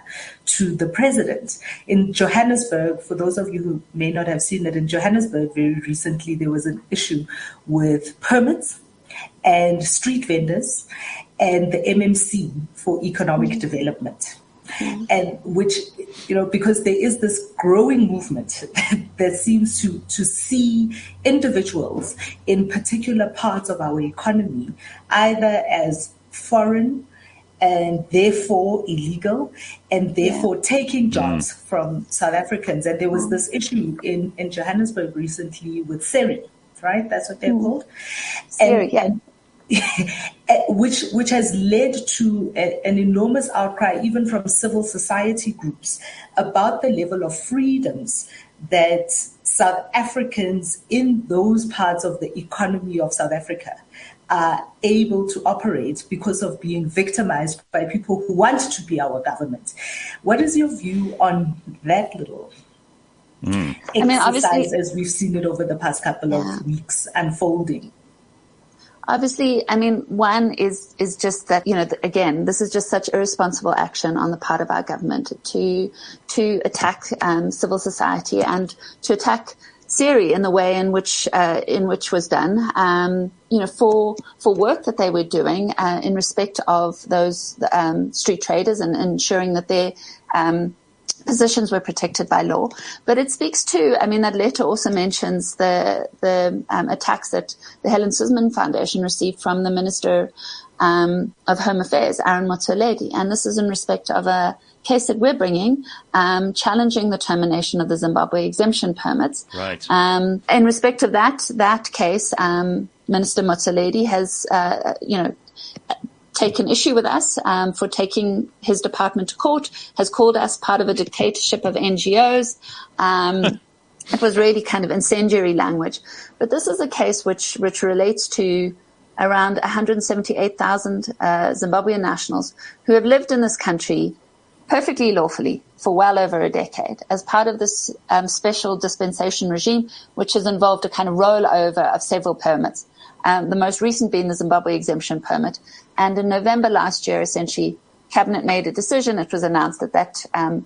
to the president in Johannesburg. For those of you who may not have seen it, in Johannesburg very recently there was an issue with permits and street vendors and the MMC for economic mm-hmm. development. Mm-hmm. And which, you know, because there is this growing movement that seems to, to see individuals in particular parts of our economy either as foreign and therefore illegal and therefore yeah. taking jobs mm. from South Africans. And there was mm. this issue in, in Johannesburg recently with SERI, right? That's what they're mm. called. SERI, and, yeah. And which which has led to a, an enormous outcry, even from civil society groups, about the level of freedoms that South Africans in those parts of the economy of South Africa are able to operate because of being victimized by people who want to be our government. What is your view on that little mm. exercise I mean, as we've seen it over the past couple yeah. of weeks unfolding? Obviously, I mean, one is is just that you know, again, this is just such irresponsible action on the part of our government to to attack um, civil society and to attack SERI in the way in which uh, in which was done. Um, you know, for for work that they were doing uh, in respect of those um, street traders and ensuring that their um, positions were protected by law. But it speaks to, I mean, that letter also mentions the the um, attacks that the Helen Suzman Foundation received from the Minister um, of Home Affairs, Aaron Motsoaledi, and this is in respect of a case that we're bringing, um, challenging the termination of the Zimbabwe exemption permits. Right. Um, in respect of that that case, um, Minister Motsoaledi has, uh, you know, taken issue with us um, for taking his department to court, has called us part of a dictatorship of NGOs. Um, it was really kind of incendiary language. But this is a case which, which relates to around 178,000 uh, Zimbabwean nationals who have lived in this country perfectly lawfully for well over a decade as part of this um, special dispensation regime, which has involved a kind of rollover of several permits. Um, the most recent being the Zimbabwe exemption permit. And in November last year, essentially, Cabinet made a decision. It was announced that that um,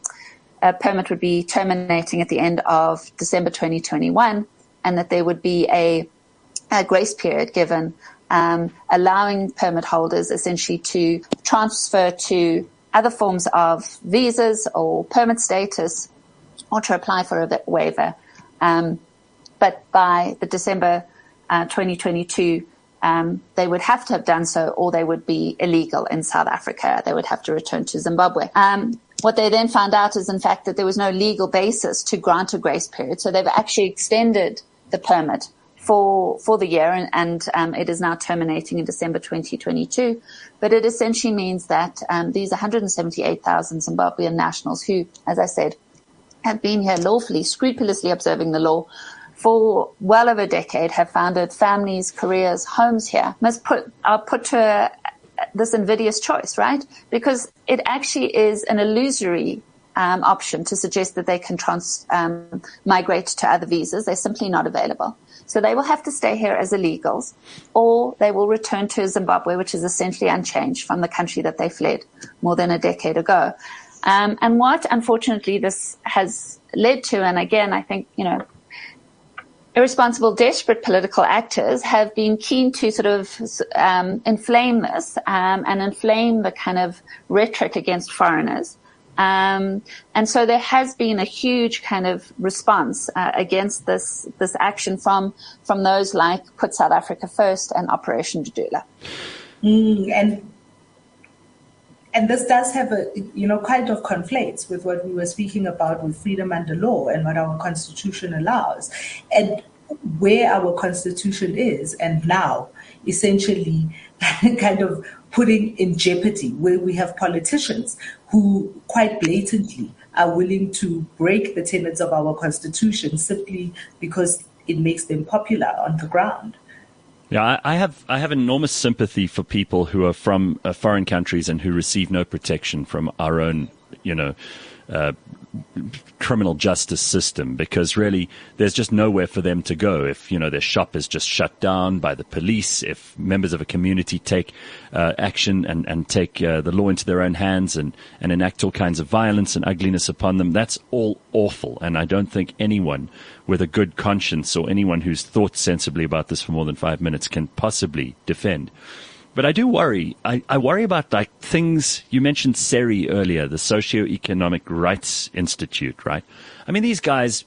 permit would be terminating at the end of December 2021 and that there would be a, a grace period given um, allowing permit holders essentially to transfer to other forms of visas or permit status or to apply for a waiver. Um, but by the December uh, 2022, um, they would have to have done so or they would be illegal in South Africa. They would have to return to Zimbabwe. Um, what they then found out is, in fact, that there was no legal basis to grant a grace period. So they've actually extended the permit for for the year, and, and um, it is now terminating in December 2022. But it essentially means that um, these 178,000 Zimbabwean nationals, who, as I said, have been here lawfully, scrupulously observing the law, for well over a decade have founded families, careers, homes here must put are put to a, this invidious choice, right? Because it actually is an illusory um, option to suggest that they can trans, um, migrate to other visas. They're simply not available. So they will have to stay here as illegals, or they will return to Zimbabwe, which is essentially unchanged from the country that they fled more than a decade ago. Um, and what, unfortunately, this has led to, and again, I think, you know, irresponsible, desperate political actors have been keen to sort of um, inflame this um, and inflame the kind of rhetoric against foreigners. Um, and so there has been a huge kind of response uh, against this this action from from those like Put South Africa First and Operation Dudula. Mm, and and this does have a you know kind of conflates with what we were speaking about with freedom under law and what our constitution allows and where our constitution is and now essentially kind of putting in jeopardy where we have politicians who quite blatantly are willing to break the tenets of our constitution simply because it makes them popular on the ground yeah, I have I have enormous sympathy for people who are from uh, foreign countries and who receive no protection from our own, you know, uh, criminal justice system because really there's just nowhere for them to go. If you know their shop is just shut down by the police if members of a community take uh, action and and take uh, the law into their own hands and and enact all kinds of violence and ugliness upon them that's all awful. And I don't think anyone with a good conscience or anyone who's thought sensibly about this for more than 5 minutes can possibly defend but I do worry. I, I worry about like things you mentioned SERI earlier, the Socioeconomic Rights Institute, right? I mean, these guys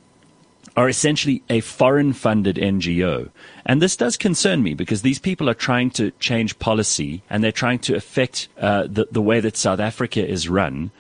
are essentially a foreign funded NGO. And this does concern me because these people are trying to change policy and they're trying to affect uh, the, the way that South Africa is run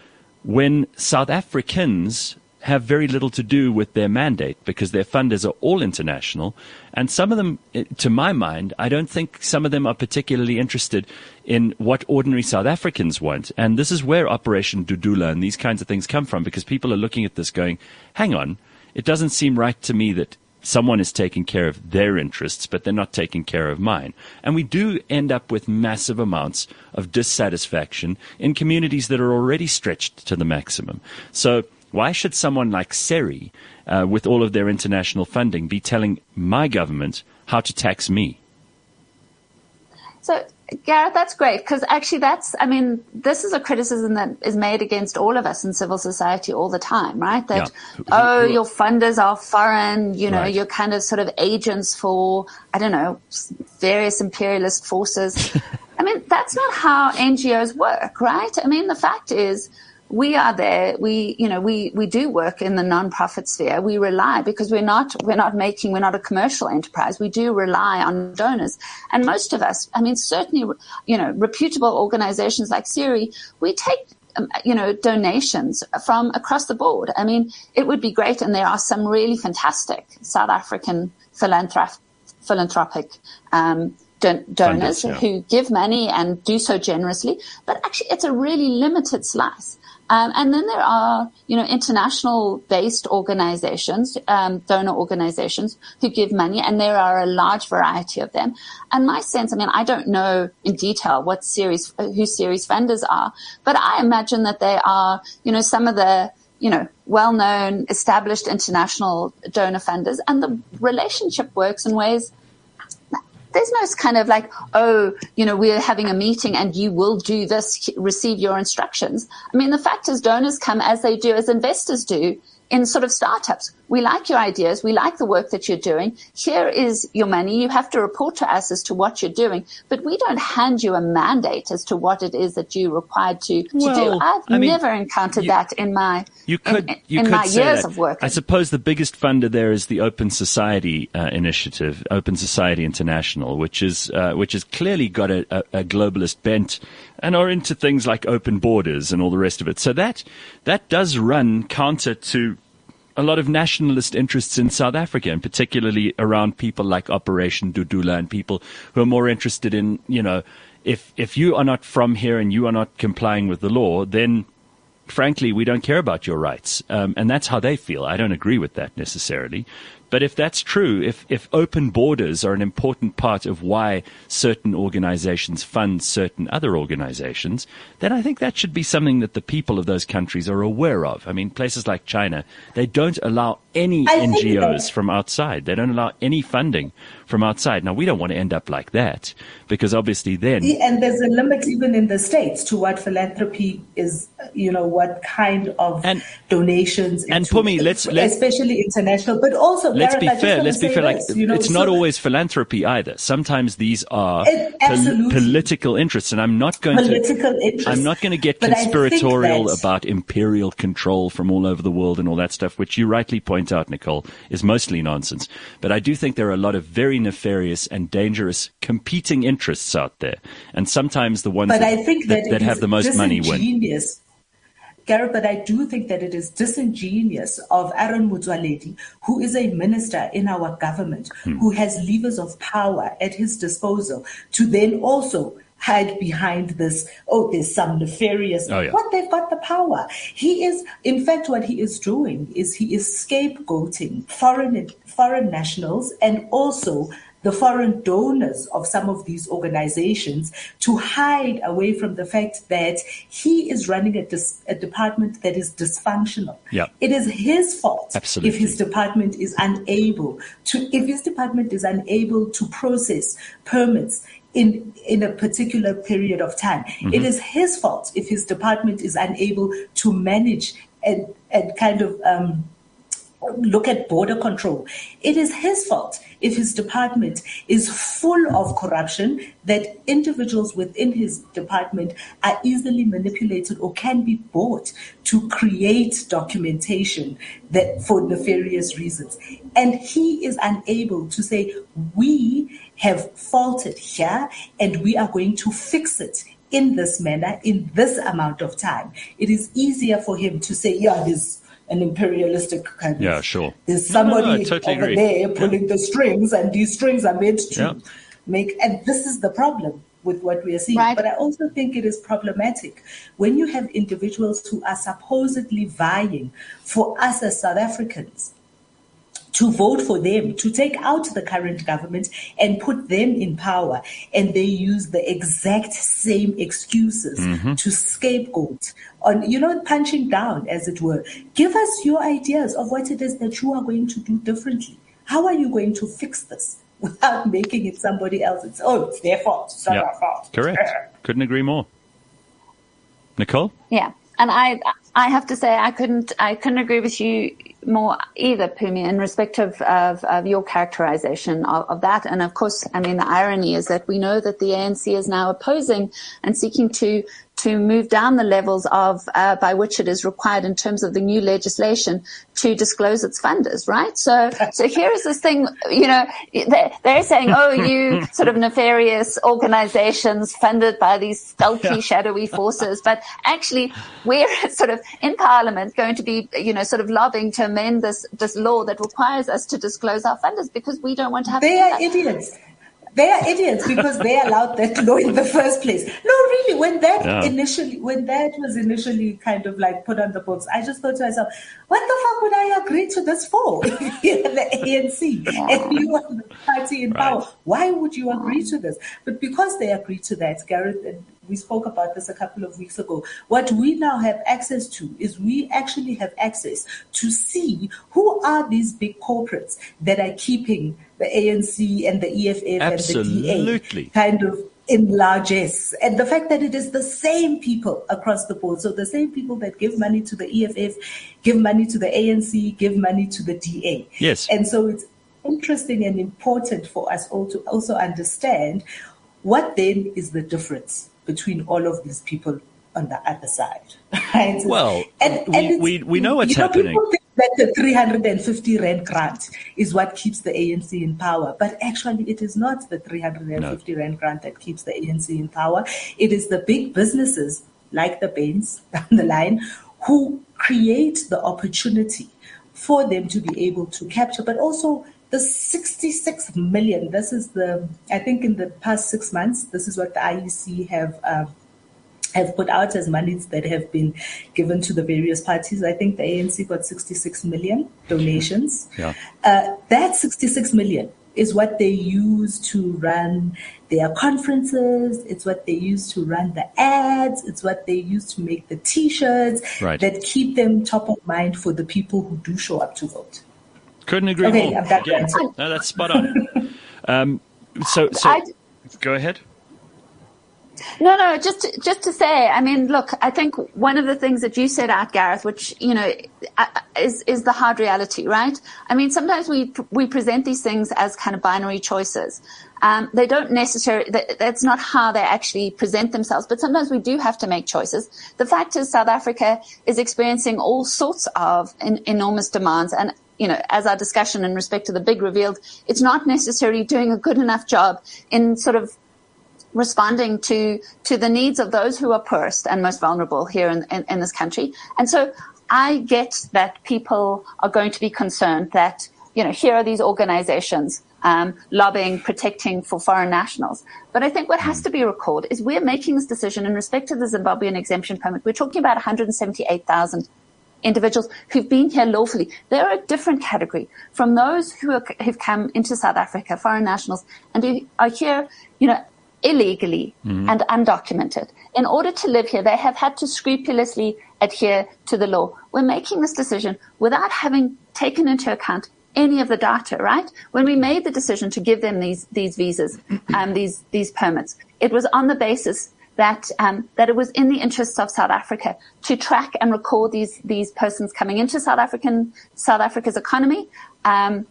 when South Africans have very little to do with their mandate because their funders are all international. And some of them, eh, to my mind, I don't think some of them are particularly interested in what ordinary South Africans want. And this is where Operation Dudula and these kinds of things come from because people are looking at this going, hang on, it doesn't seem right to me that someone is taking care of their interests, but they're not taking care of mine. And we do end up with massive amounts of dissatisfaction in communities that are already stretched to the maximum. So why should someone like SERI, uh, with all of their international funding, be telling my government how to tax me? So, Gareth, that's great because actually, that's, I mean, this is a criticism that is made against all of us in civil society all the time, right? That, yeah. oh, your funders are foreign, you know, right. you're kind of sort of agents for, I don't know, various imperialist forces. I mean, that's not how NGOs work, right? I mean, the fact is, we are there. We, you know, we, we do work in the nonprofit sphere. We rely because we're not, we're not making, we're not a commercial enterprise. We do rely on donors. And most of us, I mean, certainly, you know, reputable organizations like SERI, we take um, you know, donations from across the board. I mean, it would be great, and there are some really fantastic South African philanthrop- philanthropic um, don- donors Funders, yeah. who give money and do so generously. But actually, it's a really limited slice. Um, and then there are, you know, international based organizations, um, donor organizations who give money, and there are a large variety of them. And my sense, I mean, I don't know in detail what SERI's, who SERI's funders are, but I imagine that they are, you know, some of the, you know, well-known, established international donor funders, and the relationship works in ways there's no kind of like, oh, you know, we're having a meeting and you will do this, receive your instructions. I mean, the fact is donors come as they do, as investors do in sort of startups. We like your ideas. We like the work that you're doing. Here is your money. You have to report to us as to what you're doing, but we don't hand you a mandate as to what it is that you're required to, to well, do. I've I mean, never encountered you, that in my you could in, you in could my years that. of work. I suppose the biggest funder there is the Open Society uh, initiative, Open Society International, which is uh, which has clearly got a, a, a globalist bent and are into things like open borders and all the rest of it. So that that does run counter to a lot of nationalist interests in South Africa, and particularly around people like Operation Dudula and people who are more interested in, you know, if if you are not from here and you are not complying with the law, then frankly, we don't care about your rights. Um, and that's how they feel. I don't agree with that necessarily. But if that's true, if, if open borders are an important part of why certain organizations fund certain other organizations, then I think that should be something that the people of those countries are aware of. I mean, places like China, they don't allow any I NGOs from outside. They don't allow any funding from outside. Now, we don't want to end up like that because obviously then. And there's a limit even in the States to what philanthropy is, you know, what kind of And- donations. and Phumi, let's- let's- especially international, but also Let's Gareth, be fair. Let's be fair. Like, this, you know, it's not so- always philanthropy either. Sometimes these are It- pol- political interests, and I'm not going to. political interest. I'm not going to get But conspiratorial about imperial control from all over the world and all that stuff, which you rightly point out, Nicole, is mostly nonsense. But I do think there are a lot of very nefarious and dangerous competing interests out there, and sometimes the ones that, I think that, that, that have the most money win. Gareth, but I do think that it is disingenuous of Aaron Motsoaledi, who is a minister in our government, Hmm. who has levers of power at his disposal, to then also hide behind this, oh, there's some nefarious, Oh, yeah. what they've got the power. He is, in fact, what he is doing is he is scapegoating foreign, foreign nationals and also the foreign donors of some of these organizations to hide away from the fact that he is running a, dis- a department that is dysfunctional. Yeah. It is his fault Absolutely. if his department is unable to, if his department is unable to process permits in, in a particular period of time. Mm-hmm. It is his fault if his department is unable to manage and, and kind of, um, look at border control. It is his fault if his department is full of corruption that individuals within his department are easily manipulated or can be bought to create documentation that for nefarious reasons. And he is unable to say, we have faulted here and we are going to fix it in this manner, in this amount of time. It is easier for him to say, yeah, there's an imperialistic kind of. Yeah, sure. There's No, no, no, somebody totally over agree. there pulling the strings, and these strings are meant to Yeah. make. And this is the problem with what we are seeing. Right. But I also think it is problematic when you have individuals who are supposedly vying for us as South Africans to vote for them, to take out the current government and put them in power. And they use the exact same excuses mm-hmm. to scapegoat on, you know, punching down, as it were. Give us your ideas of what it is that you are going to do differently. How are you going to fix this without making it somebody else's? Oh, it's their fault. It's not Yeah. our fault. Correct. Couldn't agree more. Nicole? Yeah, and I I have to say I couldn't I couldn't agree with you more either, Phumi, in respect of of, of your characterization of, of that. And of course, I mean the irony is that we know that the ANC is now opposing and seeking to to move down the levels of uh, by which it is required in terms of the new legislation to disclose its funders, right? So, so here is this thing, you know, they're, they're saying, oh, you sort of nefarious organizations funded by these stealthy, shadowy forces, but actually we're sort of in Parliament going to be, you know, sort of lobbying to amend this this law that requires us to disclose our funders because we don't want to have They are that. idiots. They are idiots because they allowed that law in the first place. No, really, when that Yeah. initially, when that was initially kind of like put on the books, I just thought to myself, what the fuck would I agree to this for? the ANC and you are the party in power. Why would you agree to this? But because they agreed to that, Gareth, and we spoke about this a couple of weeks ago. What we now have access to is we actually have access to see who are these big corporates that are keeping the ANC and the EFF and the Absolutely. DA kind of in largesse. And the fact that it is the same people across the board. So the same people that give money to the EFF, give money to the ANC, give money to the DA. Yes. And so it's interesting and important for us all to also understand what then is the difference between all of these people on the other side. Right? Well, we- it's- we- we know what's you know, happening. People think that the 350 rand grant is what keeps the ANC in power, but actually it is not the 350 rand grant that keeps the ANC in power. It is the big businesses like the Bains down the line who create the opportunity for them to be able to capture, but also the 66 million. This is the, I think in the past six months, this is what the IEC have. Uh, have put out as monies that have been given to the various parties. I think the ANC got 66 million donations. Yeah. Uh, that 66 million is what they use to run their conferences. It's what they use to run the ads. It's what they use to make the t-shirts right. that keep them top of mind for the people who do show up to vote. Couldn't agree okay, more. Yeah. No, that's spot on. um, so, so I, go ahead. No, no, just to, just to say, I mean, look, I think one of the things that you said out, Gareth, which you know is is the hard reality, right? I mean, sometimes we we present these things as kind of binary choices. Um, they don't necessarily. That, that's not how they actually present themselves. But sometimes we do have to make choices. The fact is, South Africa is experiencing all sorts of in, enormous demands, and you know, as our discussion in respect to the big revealed, it's not necessarily doing a good enough job in sort of responding to to the needs of those who are poorest and most vulnerable here in, in, in this country. And so I get that people are going to be concerned that, you know, here are these organizations um, lobbying, protecting for foreign nationals. But I think what has to be recalled is we're making this decision in respect to the Zimbabwean exemption permit. We're talking about 178,000 individuals who've been here lawfully. They're a different category from those who are, who've come into South Africa, foreign nationals, and who are here, you know, illegally mm-hmm. and undocumented. In order to live here, they have had to scrupulously adhere to the law. We're making this decision without having taken into account any of the data, right? When we made the decision to give them these these visas, um, these these permits, it was on the basis that um, that it was in the interests of South Africa to track and record these these persons coming into South African South Africa's economy. Um,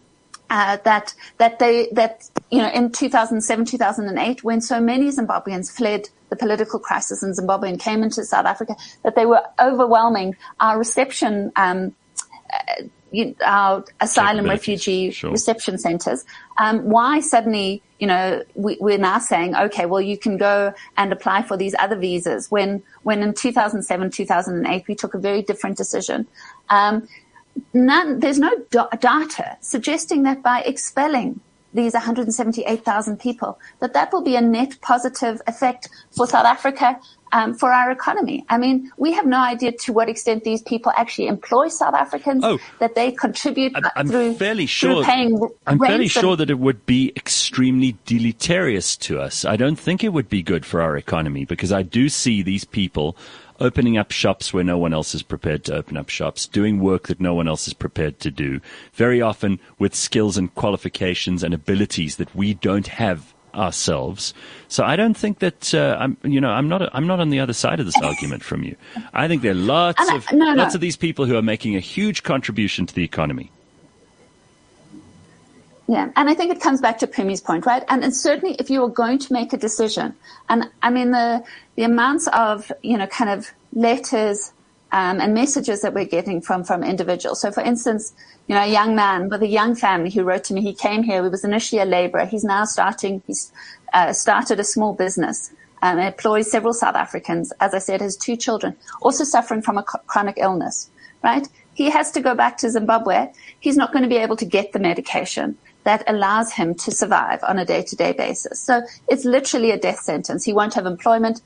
uh, that that they that you know in 2007 2008 when so many Zimbabweans fled the political crisis in Zimbabwe and came into South Africa that they were overwhelming our reception um, uh, our asylum refugee sure. reception centers. Um, why suddenly, you know, we, are now saying, okay, well, you can go and apply for these other visas when, when in 2007, 2008, we took a very different decision. Um, none, there's no do- data suggesting that by expelling these 178,000 people, that that will be a net positive effect for South Africa, um, for our economy. I mean, we have no idea to what extent these people actually employ South Africans, oh, that they contribute I'm, I'm through, fairly sure, through I'm fairly sure that it would be extremely deleterious to us. I don't think it would be good for our economy because I do see these people opening up shops where no one else is prepared to open up shops, doing work that no one else is prepared to do, very often with skills and qualifications and abilities that we don't have ourselves. So I don't think that uh, I'm, you know, I'm not, I'm not on the other side of this argument from you. I think there are lots of no, no. lots of these people who are making a huge contribution to the economy. Yeah, and I think it comes back to Phumi's point, right? And, and certainly, if you are going to make a decision, and I mean the the amounts of you know kind of letters um, and messages that we're getting from from individuals. So, for instance, you know, a young man with a young family who wrote to me. He came here. He was initially a labourer. He's now starting. He's uh, started a small business. Um, employs several South Africans. As I said, has two children, also suffering from a chronic illness. Right? He has to go back to Zimbabwe. He's not going to be able to get the medication that allows him to survive on a day-to-day basis. So it's literally a death sentence. He won't have employment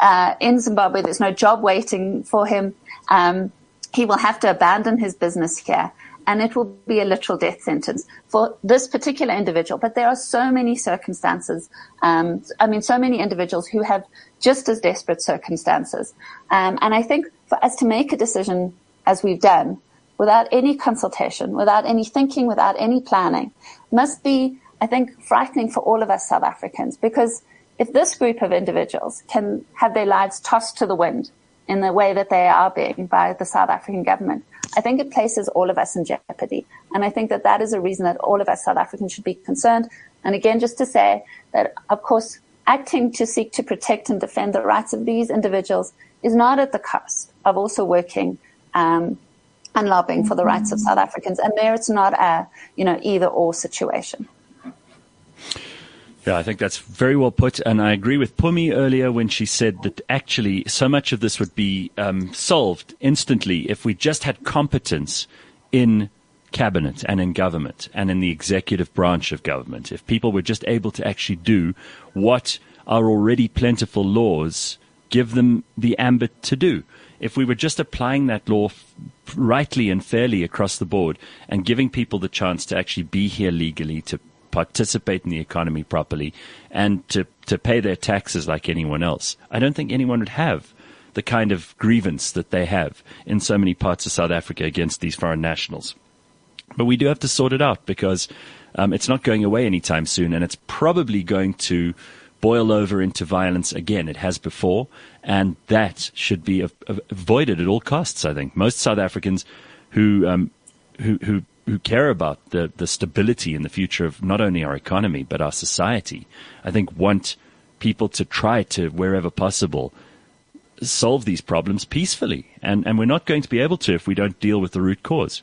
uh, in Zimbabwe. There's no job waiting for him. Um, he will have to abandon his business here. And it will be a literal death sentence for this particular individual. But there are so many circumstances. Um, I mean, so many individuals who have just as desperate circumstances. Um, and I think for us to make a decision as we've done, without any consultation, without any thinking, without any planning, must be, I think, frightening for all of us South Africans. Because if this group of individuals can have their lives tossed to the wind in the way that they are being by the South African government, I think it places all of us in jeopardy. And I think that that is a reason that all of us South Africans should be concerned. And again, just to say that, of course, acting to seek to protect and defend the rights of these individuals is not at the cost of also working um, and lobbying for the rights of South Africans. And there it's not a, you know, either or situation. Yeah, I think that's very well put. And I agree with Phumi earlier when she said that actually so much of this would be um, solved instantly if we just had competence in cabinet and in government and in the executive branch of government. If people were just able to actually do what our already plentiful laws give them the ambit to do. If we were just applying that law f- rightly and fairly across the board and giving people the chance to actually be here legally, to participate in the economy properly, and to, to pay their taxes like anyone else, I don't think anyone would have the kind of grievance that they have in so many parts of South Africa against these foreign nationals. But we do have to sort it out because um, it's not going away anytime soon, and it's probably going to boil over into violence again. It has before, and that should be avoided at all costs. I think most South Africans who um, who, who who care about the, the stability and the future of not only our economy but our society, I think want people to try to wherever possible solve these problems peacefully. And, and we're not going to be able to if we don't deal with the root cause.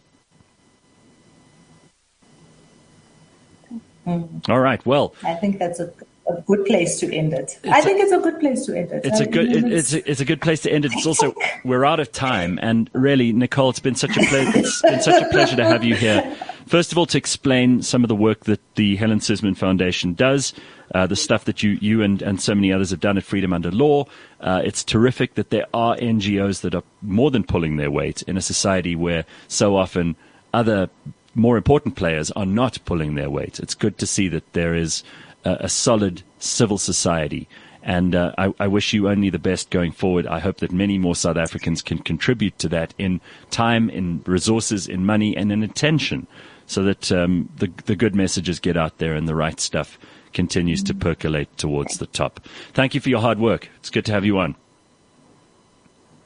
Mm. All right. Well, I think that's a, a good place to end it. I think a, it's a good place to end it. It's I a good. It, it's a, it's a good place to end it. It's also we're out of time, and really, Nicole, it's been such a ple- it's been such a pleasure to have you here. First of all, to explain some of the work that the Helen Suzman Foundation does, uh, the stuff that you you and, and so many others have done at Freedom Under Law. Uh, it's terrific that there are NGOs that are more than pulling their weight in a society where so often other more important players are not pulling their weight. It's good to see that there is a, a solid civil society. And uh, I, I, wish you only the best going forward. I hope that many more South Africans can contribute to that in time, in resources, in money, and in attention, so that um, the, the good messages get out there and the right stuff continues to percolate towards the top. Thank you for your hard work. It's good to have you on.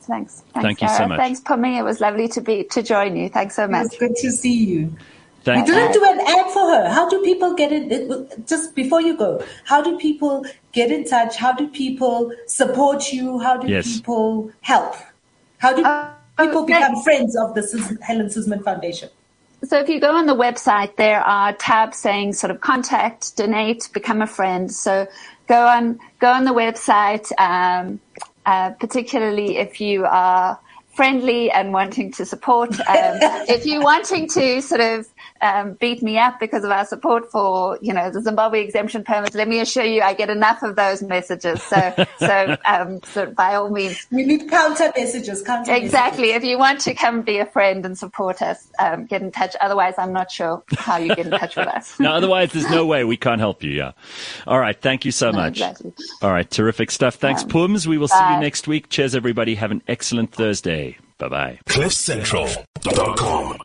Thanks. Thanks Thank you so much. Thanks, Phumi. It was lovely to be to join you. Thanks so much. It's good to see you. Thank we didn't do an ad for her. How do people get in? It, just before you go, how do people get in touch? How do people support you? How do yes. people help? How do uh, people okay. become friends of the Helen Suzman Foundation? So if you go on the website, there are tabs saying sort of contact, donate, become a friend. So go on, go on the website. Um, uh, particularly if you are friendly and wanting to support. Um, if you're wanting to sort of um, beat me up because of our support for, you know, the Zimbabwe exemption permit, let me assure you, I get enough of those messages. So, so, um, so by all means, we need counter messages. Counter exactly. Messages. If you want to come be a friend and support us, um, get in touch. Otherwise, I'm not sure how you get in touch with us. no, otherwise, there's no way we can't help you. Yeah. All right. Thank you so much. Exactly. All right. Terrific stuff. Thanks, um, Pums. We will see you next week. Cheers, everybody. Have an excellent Thursday. Bye bye. CliffCentral.com